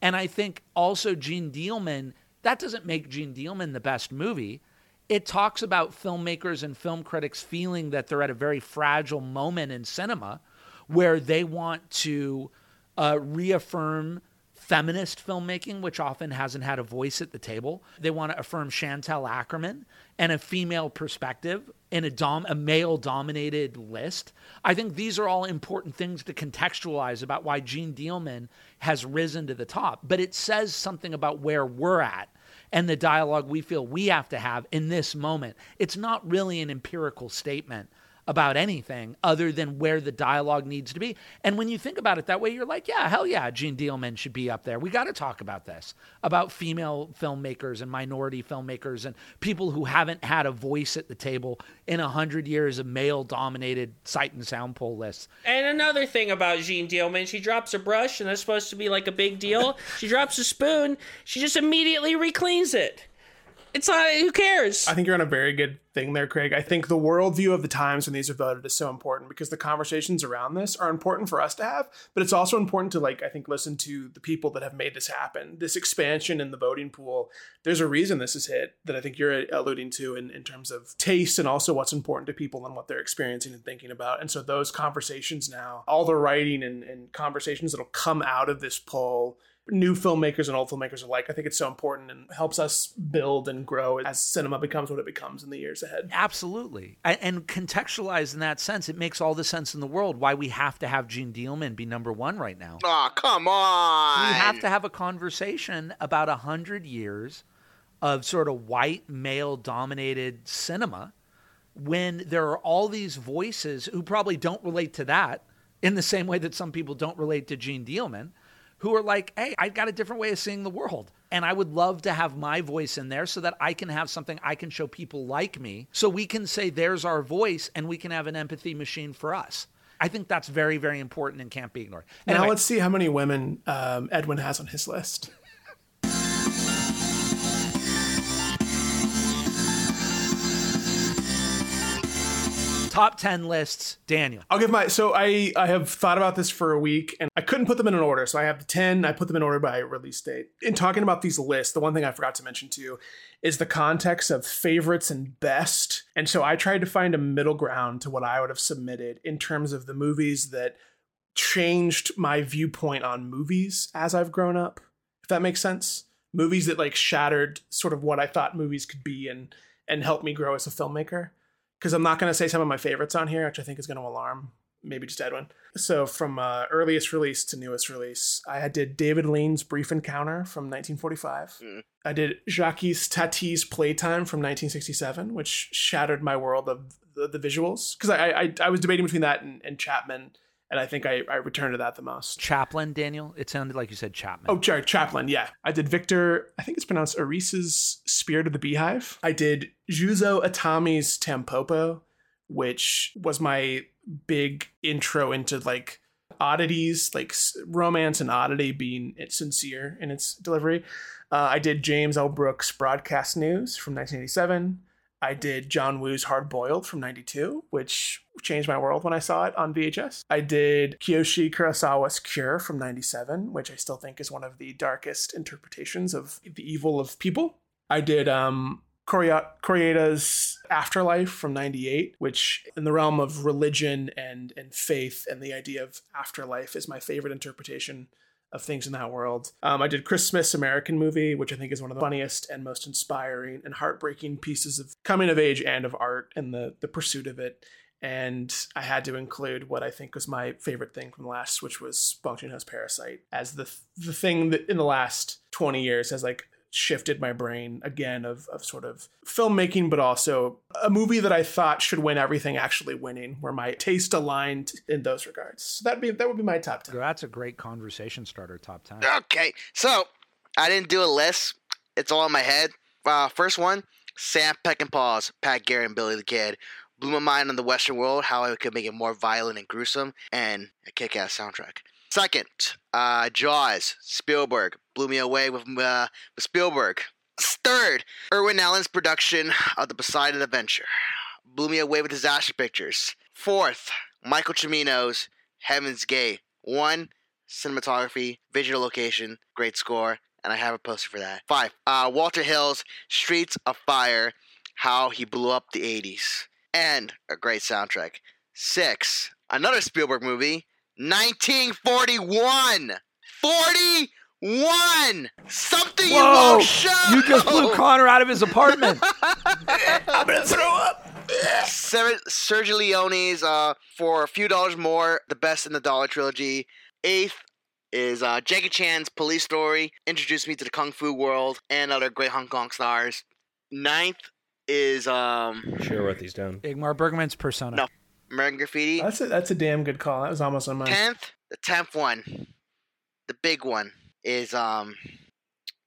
And I think also Jeanne Dielman, that doesn't make Jeanne Dielman the best movie. It talks about filmmakers and film critics feeling that they're at a very fragile moment in cinema where they want to uh, reaffirm feminist filmmaking, which often hasn't had a voice at the table. They want to affirm Chantal Akerman and a female perspective in a, dom- a male dominated list. I think these are all important things to contextualize about why Jeanne Dielman has risen to the top. But it says something about where we're at and the dialogue we feel we have to have in this moment. It's not really an empirical statement about anything other than where the dialogue needs to be. And when you think about it that way, you're like, yeah, hell yeah, Jeanne Dielman should be up there. We got to talk about this about female filmmakers and minority filmmakers and people who haven't had a voice at the table in a hundred years of male dominated sight and sound poll lists. And another thing about Jeanne Dielman, she drops a brush and that's supposed to be like a big deal. she drops a spoon, she just immediately recleans it. It's not, who cares? I think you're on a very good thing there, Craig. I think the worldview of the times when these are voted is so important because the conversations around this are important for us to have, but it's also important to like I think listen to the people that have made this happen. This expansion in the voting pool. There's a reason this is hit that I think you're alluding to in, in terms of taste and also what's important to people and what they're experiencing and thinking about. And so those conversations now, all the writing and, and conversations that'll come out of this poll new filmmakers and old filmmakers alike. I think it's so important and helps us build and grow as cinema becomes what it becomes in the years ahead. Absolutely. And contextualized in that sense, it makes all the sense in the world why we have to have Jeanne Dielman be number one right now. Oh, come on. We have to have a conversation about a hundred years of sort of white male dominated cinema when there are all these voices who probably don't relate to that in the same way that some people don't relate to Jeanne Dielman who are like, hey, I've got a different way of seeing the world. And I would love to have my voice in there so that I can have something I can show people like me. So we can say, there's our voice, and we can have an empathy machine for us. I think that's very, very important and can't be ignored. Now let's see how many women um, Edwin has on his list. Top 10 lists, Daniel. I'll give my so I I have thought about this for a week and I couldn't put them in an order. So I have the 10, I put them in order by release date. In talking about these lists, the one thing I forgot to mention too is the context of favorites and best. And so I tried to find a middle ground to what I would have submitted in terms of the movies that changed my viewpoint on movies as I've grown up. If that makes sense. Movies that like shattered sort of what I thought movies could be and and helped me grow as a filmmaker because I'm not going to say some of my favorites on here, which I think is going to alarm maybe just Edwin. So from uh, earliest release to newest release, I did David Lean's Brief Encounter from 1945. Mm. I did Jacques Tati's Playtime from 1967, which shattered my world of the, the visuals because I, I, I was debating between that and, and Chapman. And I think I, I returned to that the most. Chaplin, Daniel? It sounded like you said Chapman. Oh, sorry, Chaplin, yeah. I did Victor, I think it's pronounced Erice's Spirit of the Beehive. I did Juzo Itami's Tampopo, which was my big intro into like oddities, like romance and oddity being sincere in its delivery. Uh, I did James L. Brooks Broadcast News from 1987. I did John Woo's Hard Boiled from 92, which changed my world when I saw it on VHS. I did Kiyoshi Kurosawa's Cure from 97, which I still think is one of the darkest interpretations of the evil of people. I did um, Koreeda's Afterlife from 98, which in the realm of religion and, and faith and the idea of afterlife is my favorite interpretation of things in that world. Um, I did Chris Smith's American movie, which I think is one of the funniest and most inspiring and heartbreaking pieces of coming of age and of art and the the pursuit of it. And I had to include what I think was my favorite thing from the last, which was Bong Joon Ho's Parasite, as the the thing that in the last twenty years has like shifted my brain again of, of sort of filmmaking, but also a movie that I thought should win everything actually winning, where my taste aligned in those regards. So that'd be that would be my top ten. That's a great conversation starter. Top ten. Okay, so I didn't do a list. It's all in my head. Uh, first one, Sam Peckinpah's Pat Garrett and Billy the Kid. Blew my mind on the Western world, how I could make it more violent and gruesome, and a kick-ass soundtrack. Second, uh, Jaws, Spielberg blew me away with, uh, with Spielberg. Third, Irwin Allen's production of The Poseidon Adventure blew me away with his Disaster Pictures. Fourth, Michael Cimino's Heaven's Gate. One, cinematography, visual location, great score, and I have a poster for that. Five, uh, Walter Hill's Streets of Fire, how he blew up the 80s, and a great soundtrack. Six, another Spielberg movie, 1941. 41. Something you Whoa! won't show. You just blew Connor out of his apartment. I'm gonna throw up. Ser- Sergio Leone's uh, for a few dollars more, the best in the Dollar trilogy. Eighth is uh, Jackie Chan's Police Story, introduced me to the kung fu world and other great Hong Kong stars. Ninth is um, Sure wrote these down. Ingmar Bergman's Persona. No. American Graffiti. That's a, that's a damn good call. That was almost on mine. Tenth, the tenth one, the big one is um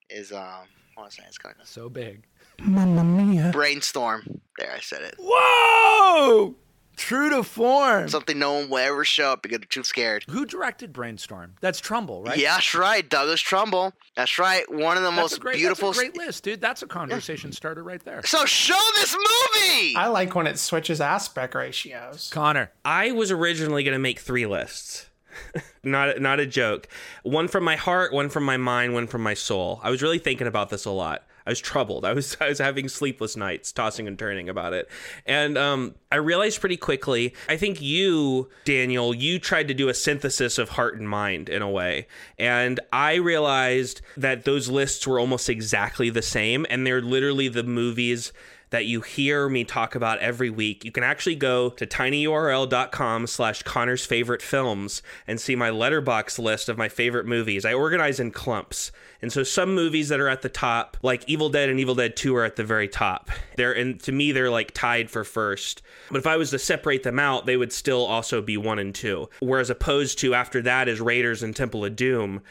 is um what was that? It's kind of So big. Mamma mia. brainstorm. There, I said it. Whoa! True to form. Something no one will ever show up because they're too scared. Who directed Brainstorm? That's Trumbull, right? Yeah, that's right. Douglas Trumbull. That's right. One of the That's most a great, beautiful. That's a great list, dude. That's a conversation starter right there. so show this movie. I like when it switches aspect ratios. Connor. I was originally going to make three lists. not not a joke. One from my heart, one from my mind, one from my soul. I was really thinking about this a lot. I was troubled. I was I was having sleepless nights, tossing and turning about it. And um, I realized pretty quickly. I think you, Daniel, you tried to do a synthesis of heart and mind in a way, and I realized that those lists were almost exactly the same, and they're literally the movies that you hear me talk about every week. You can actually go to tinyurl.com slash Connor's favorite films and see my Letterboxd list of my favorite movies. I organize in clumps. And so some movies that are at the top, like Evil Dead and Evil Dead 2 are at the very top. They're and to me they're like tied for first. But if I was to separate them out, they would still also be 1 and 2. Whereas opposed to after that is Raiders and Temple of Doom,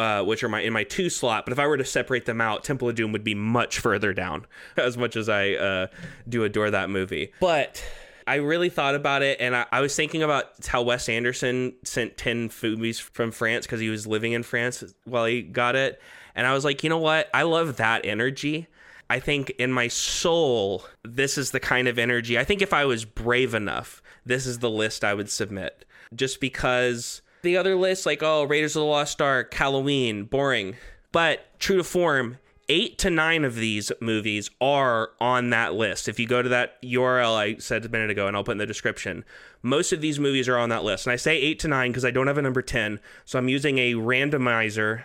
uh, which are my in my two slot. But if I were to separate them out, Temple of Doom would be much further down. As much as I uh, do adore that movie, but I really thought about it, and I, I was thinking about how Wes Anderson sent ten movies from France because he was living in France while he got it, and I was like, you know what? I love that energy. I think in my soul, this is the kind of energy. I think if I was brave enough, this is the list I would submit. Just because the other list, like, oh, Raiders of the Lost Ark, Halloween, boring. But true to form, eight to nine of these movies are on that list. If you go to that URL I said a minute ago, and I'll put in the description, most of these movies are on that list. And I say eight to nine because I don't have a number 10. So I'm using a randomizer.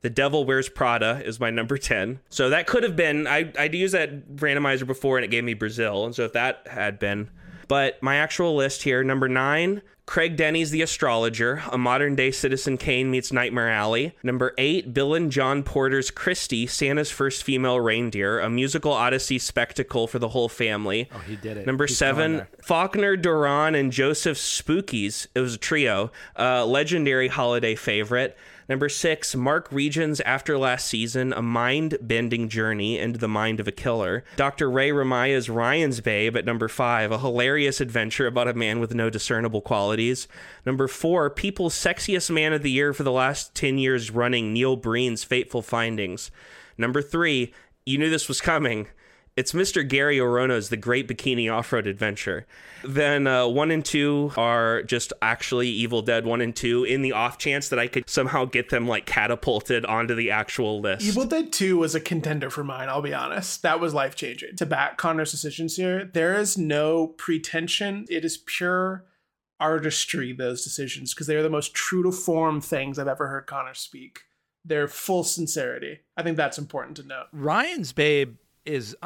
The Devil Wears Prada is my number 10. So that could have been, I, I'd used that randomizer before and it gave me Brazil. And so if that had been, but my actual list here, number nine, Craig Denney's The Astrologer, a modern day Citizen Kane meets Nightmare Alley. Number eight, Bill and John Porter's Christie, Santa's first female reindeer, a musical odyssey spectacle for the whole family. Oh, he did it. Number He's seven. Faulkner, Duran, and Joseph Spookies. It was a trio, uh, legendary holiday favorite. Number six, Mark Region's After Last Season, a mind bending journey into the mind of a killer. Dr. Ray Ramaya's Ryan's Babe at number five, a hilarious adventure about a man with no discernible qualities. Number four, People's Sexiest Man of the Year for the last 10 years running, Neil Breen's Fateful Findings. Number three, you knew this was coming. It's Mr. Gary Orona's The Great Bikini Off Road Adventure. Then uh, one and two are just actually Evil Dead one and two in the off chance that I could somehow get them like catapulted onto the actual list. Evil Dead 2 was a contender for mine, I'll be honest. That was life changing. To back Connor's decisions here, there is no pretension. It is pure artistry, those decisions, because they are the most true to form things I've ever heard Connor speak. They're full sincerity. I think that's important to note. Ryan's Babe is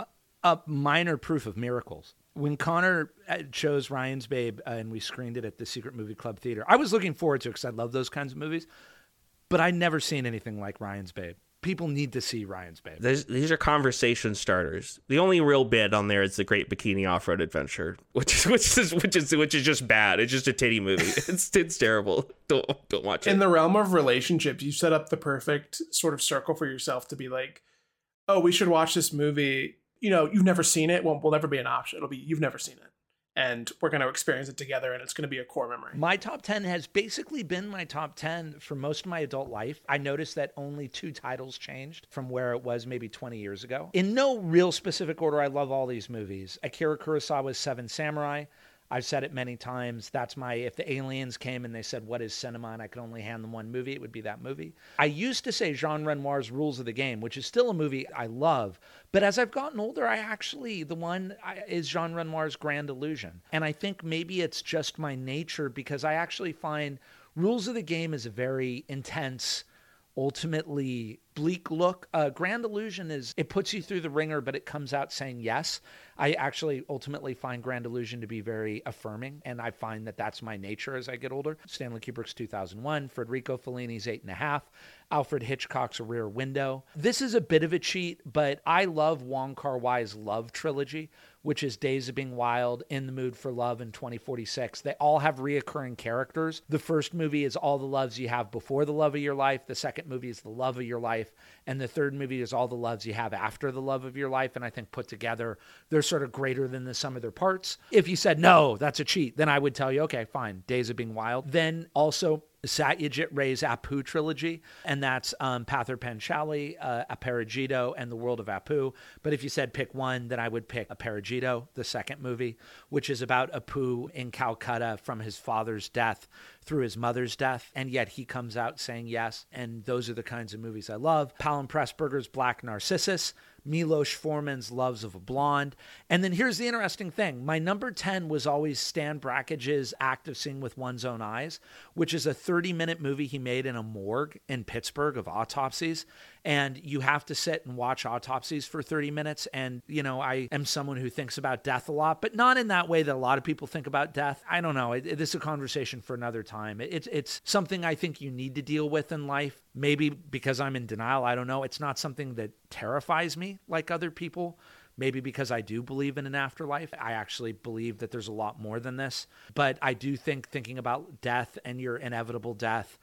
a, a minor proof of miracles. When Connor uh, chose Ryan's Babe uh, and we screened it at the Secret Movie Club Theater, I was looking forward to it because I love those kinds of movies, but I'd never seen anything like Ryan's Babe. People need to see Ryan's Babe. There's, these are conversation starters. The only real bid on there is the Great Bikini Off Road Adventure, which is which is which is which is just bad. It's just a titty movie. It's it's terrible. Don't don't watch it. In the realm of relationships, you set up the perfect sort of circle for yourself to be like, oh, we should watch this movie. You know, you've never seen it. Well, will never be an option. It'll be you've never seen it. And we're going to experience it together, and it's going to be a core memory. My top 10 has basically been my top 10 for most of my adult life. I noticed that only two titles changed from where it was maybe 20 years ago. In no real specific order, I love all these movies. Akira Kurosawa's Seven Samurai. I've said it many times. That's my, if the aliens came and they said, What is cinema? and I could only hand them one movie, it would be that movie. I used to say Jean Renoir's Rules of the Game, which is still a movie I love. But as I've gotten older, I actually, the one is Jean Renoir's Grand Illusion. And I think maybe it's just my nature because I actually find Rules of the Game is a very intense, ultimately bleak look. Uh, Grand Illusion is it puts you through the ringer, but it comes out saying yes. I actually ultimately find Grand Illusion to be very affirming, and I find that that's my nature as I get older. Stanley Kubrick's 2001, Federico Fellini's Eight and a Half, Alfred Hitchcock's Rear Window. This is a bit of a cheat, but I love Wong Kar Wai's Love trilogy, which is Days of Being Wild, In the Mood for Love, and 2046. They all have reoccurring characters. The first movie is All the Loves You Have Before the Love of Your Life. The second movie is The Love of Your Life. And the third movie is All the Loves You Have After the Love of Your Life. And I think put together, they're sort of greater than the sum of their parts. If you said, no, that's a cheat, then I would tell you, okay, fine, Days of Being Wild. Then also Satyajit Ray's Apu trilogy, and that's um, Pather Panchali, uh, and The World of Apu. But if you said pick one, then I would pick Aparajito, the second movie, which is about Apu in Calcutta from his father's death through his mother's death, and yet he comes out saying yes. And those are the kinds of movies I love. Palin Pressburger's Black Narcissus, Milos Forman's Loves of a Blonde. And then here's the interesting thing my number 10 was always Stan Brakhage's Act of Seeing with One's Own Eyes, which is a 30 minute movie he made in a morgue in Pittsburgh of autopsies. And you have to sit and watch autopsies for 30 minutes. And, you know, I am someone who thinks about death a lot, but not in that way that a lot of people think about death. I don't know. It, it, this is a conversation for another time. It, it's, it's something I think you need to deal with in life. Maybe because I'm in denial. I don't know. It's not something that terrifies me like other people. Maybe because I do believe in an afterlife. I actually believe that there's a lot more than this. But I do think thinking about death and your inevitable death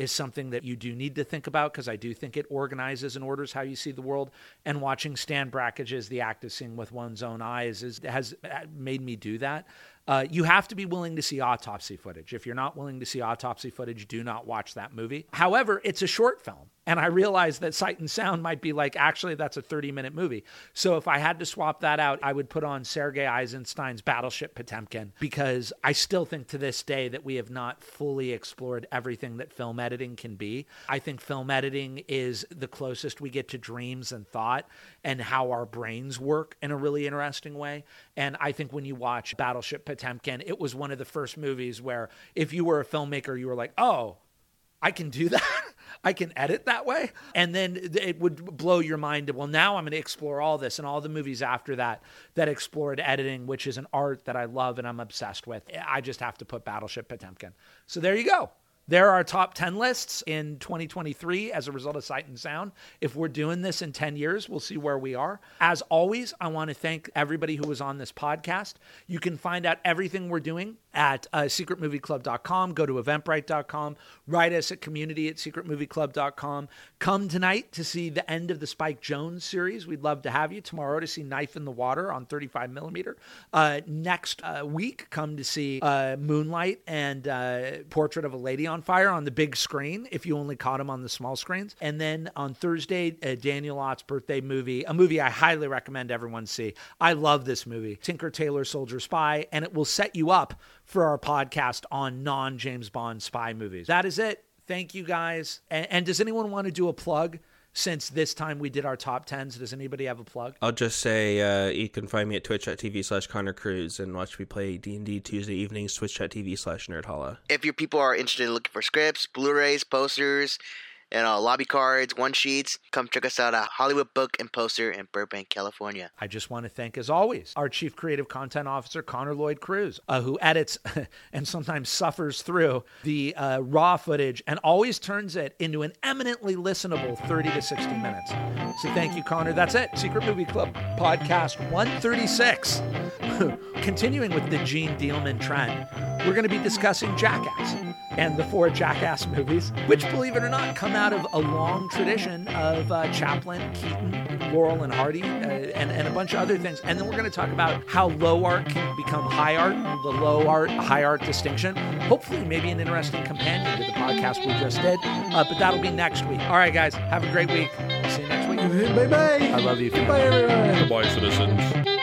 is something that you do need to think about because I do think it organizes and orders how you see the world. And watching Stan Brakhage's The Act of Seeing with One's Own Eyes is, has uh, made me do that. Uh, you have to be willing to see autopsy footage. If you're not willing to see autopsy footage, do not watch that movie. However, it's a short film. And I realized that Sight and Sound might be like, actually, that's a 30 minute movie. So if I had to swap that out, I would put on Sergei Eisenstein's Battleship Potemkin because I still think to this day that we have not fully explored everything that film editing can be. I think film editing is the closest we get to dreams and thought and how our brains work in a really interesting way. And I think when you watch Battleship Potemkin, it was one of the first movies where if you were a filmmaker, you were like, oh, I can do that. I can edit that way. And then it would blow your mind. Well, now I'm going to explore all this and all the movies after that that explored editing, which is an art that I love and I'm obsessed with. I just have to put Battleship Potemkin. So there you go. There are top 10 lists in 2023 as a result of Sight and Sound. If we're doing this in 10 years, we'll see where we are. As always, I want to thank everybody who was on this podcast. You can find out everything we're doing at uh, secretmovieclub.com. Go to eventbrite.com. Write us at community at secretmovieclub.com. Come tonight to see the end of the Spike Jonze series. We'd love to have you. Tomorrow to see Knife in the Water on 35 millimeter. Uh, next uh, week, come to see uh, Moonlight and uh, Portrait of a Lady on Fire on the big screen if you only caught them on the small screens. And then on Thursday, uh, Daniel Ott's birthday movie, a movie I highly recommend everyone see. I love this movie, Tinker Tailor Soldier Spy, and it will set you up for our podcast on non James Bond spy movies. That is it. Thank you guys. And, and does anyone want to do a plug? Since this time we did our top tens, does anybody have a plug? I'll just say uh, you can find me at twitch.tv slash Connor Cruz and watch me play D&D Tuesday evenings, twitch.tv slash Nerdhalla. If your people are interested in looking for scripts, Blu-rays, posters, and uh, lobby cards, one sheets, come check us out at Hollywood Book and Poster in Burbank, California. I just want to thank, as always, our Chief Creative Content Officer, Connor Lloyd Cruz, uh, who edits and sometimes suffers through the uh, raw footage and always turns it into an eminently listenable 30 to 60 minutes. So thank you, Connor. That's it. Secret Movie Club Podcast 136. Continuing with the Jeanne Dielman trend, we're going to be discussing Jackass and the four Jackass movies, which, believe it or not, come out of a long tradition of uh, Chaplin, Keaton, Laurel and Hardy, uh, and, and a bunch of other things. And then we're going to talk about how low art can become high art, the low art, high art distinction. Hopefully, maybe an interesting companion to the podcast we just did. Uh, but that'll be next week. All right, guys, have a great week. See you next week. Bye bye. I love you. Bye everyone. Goodbye, citizens.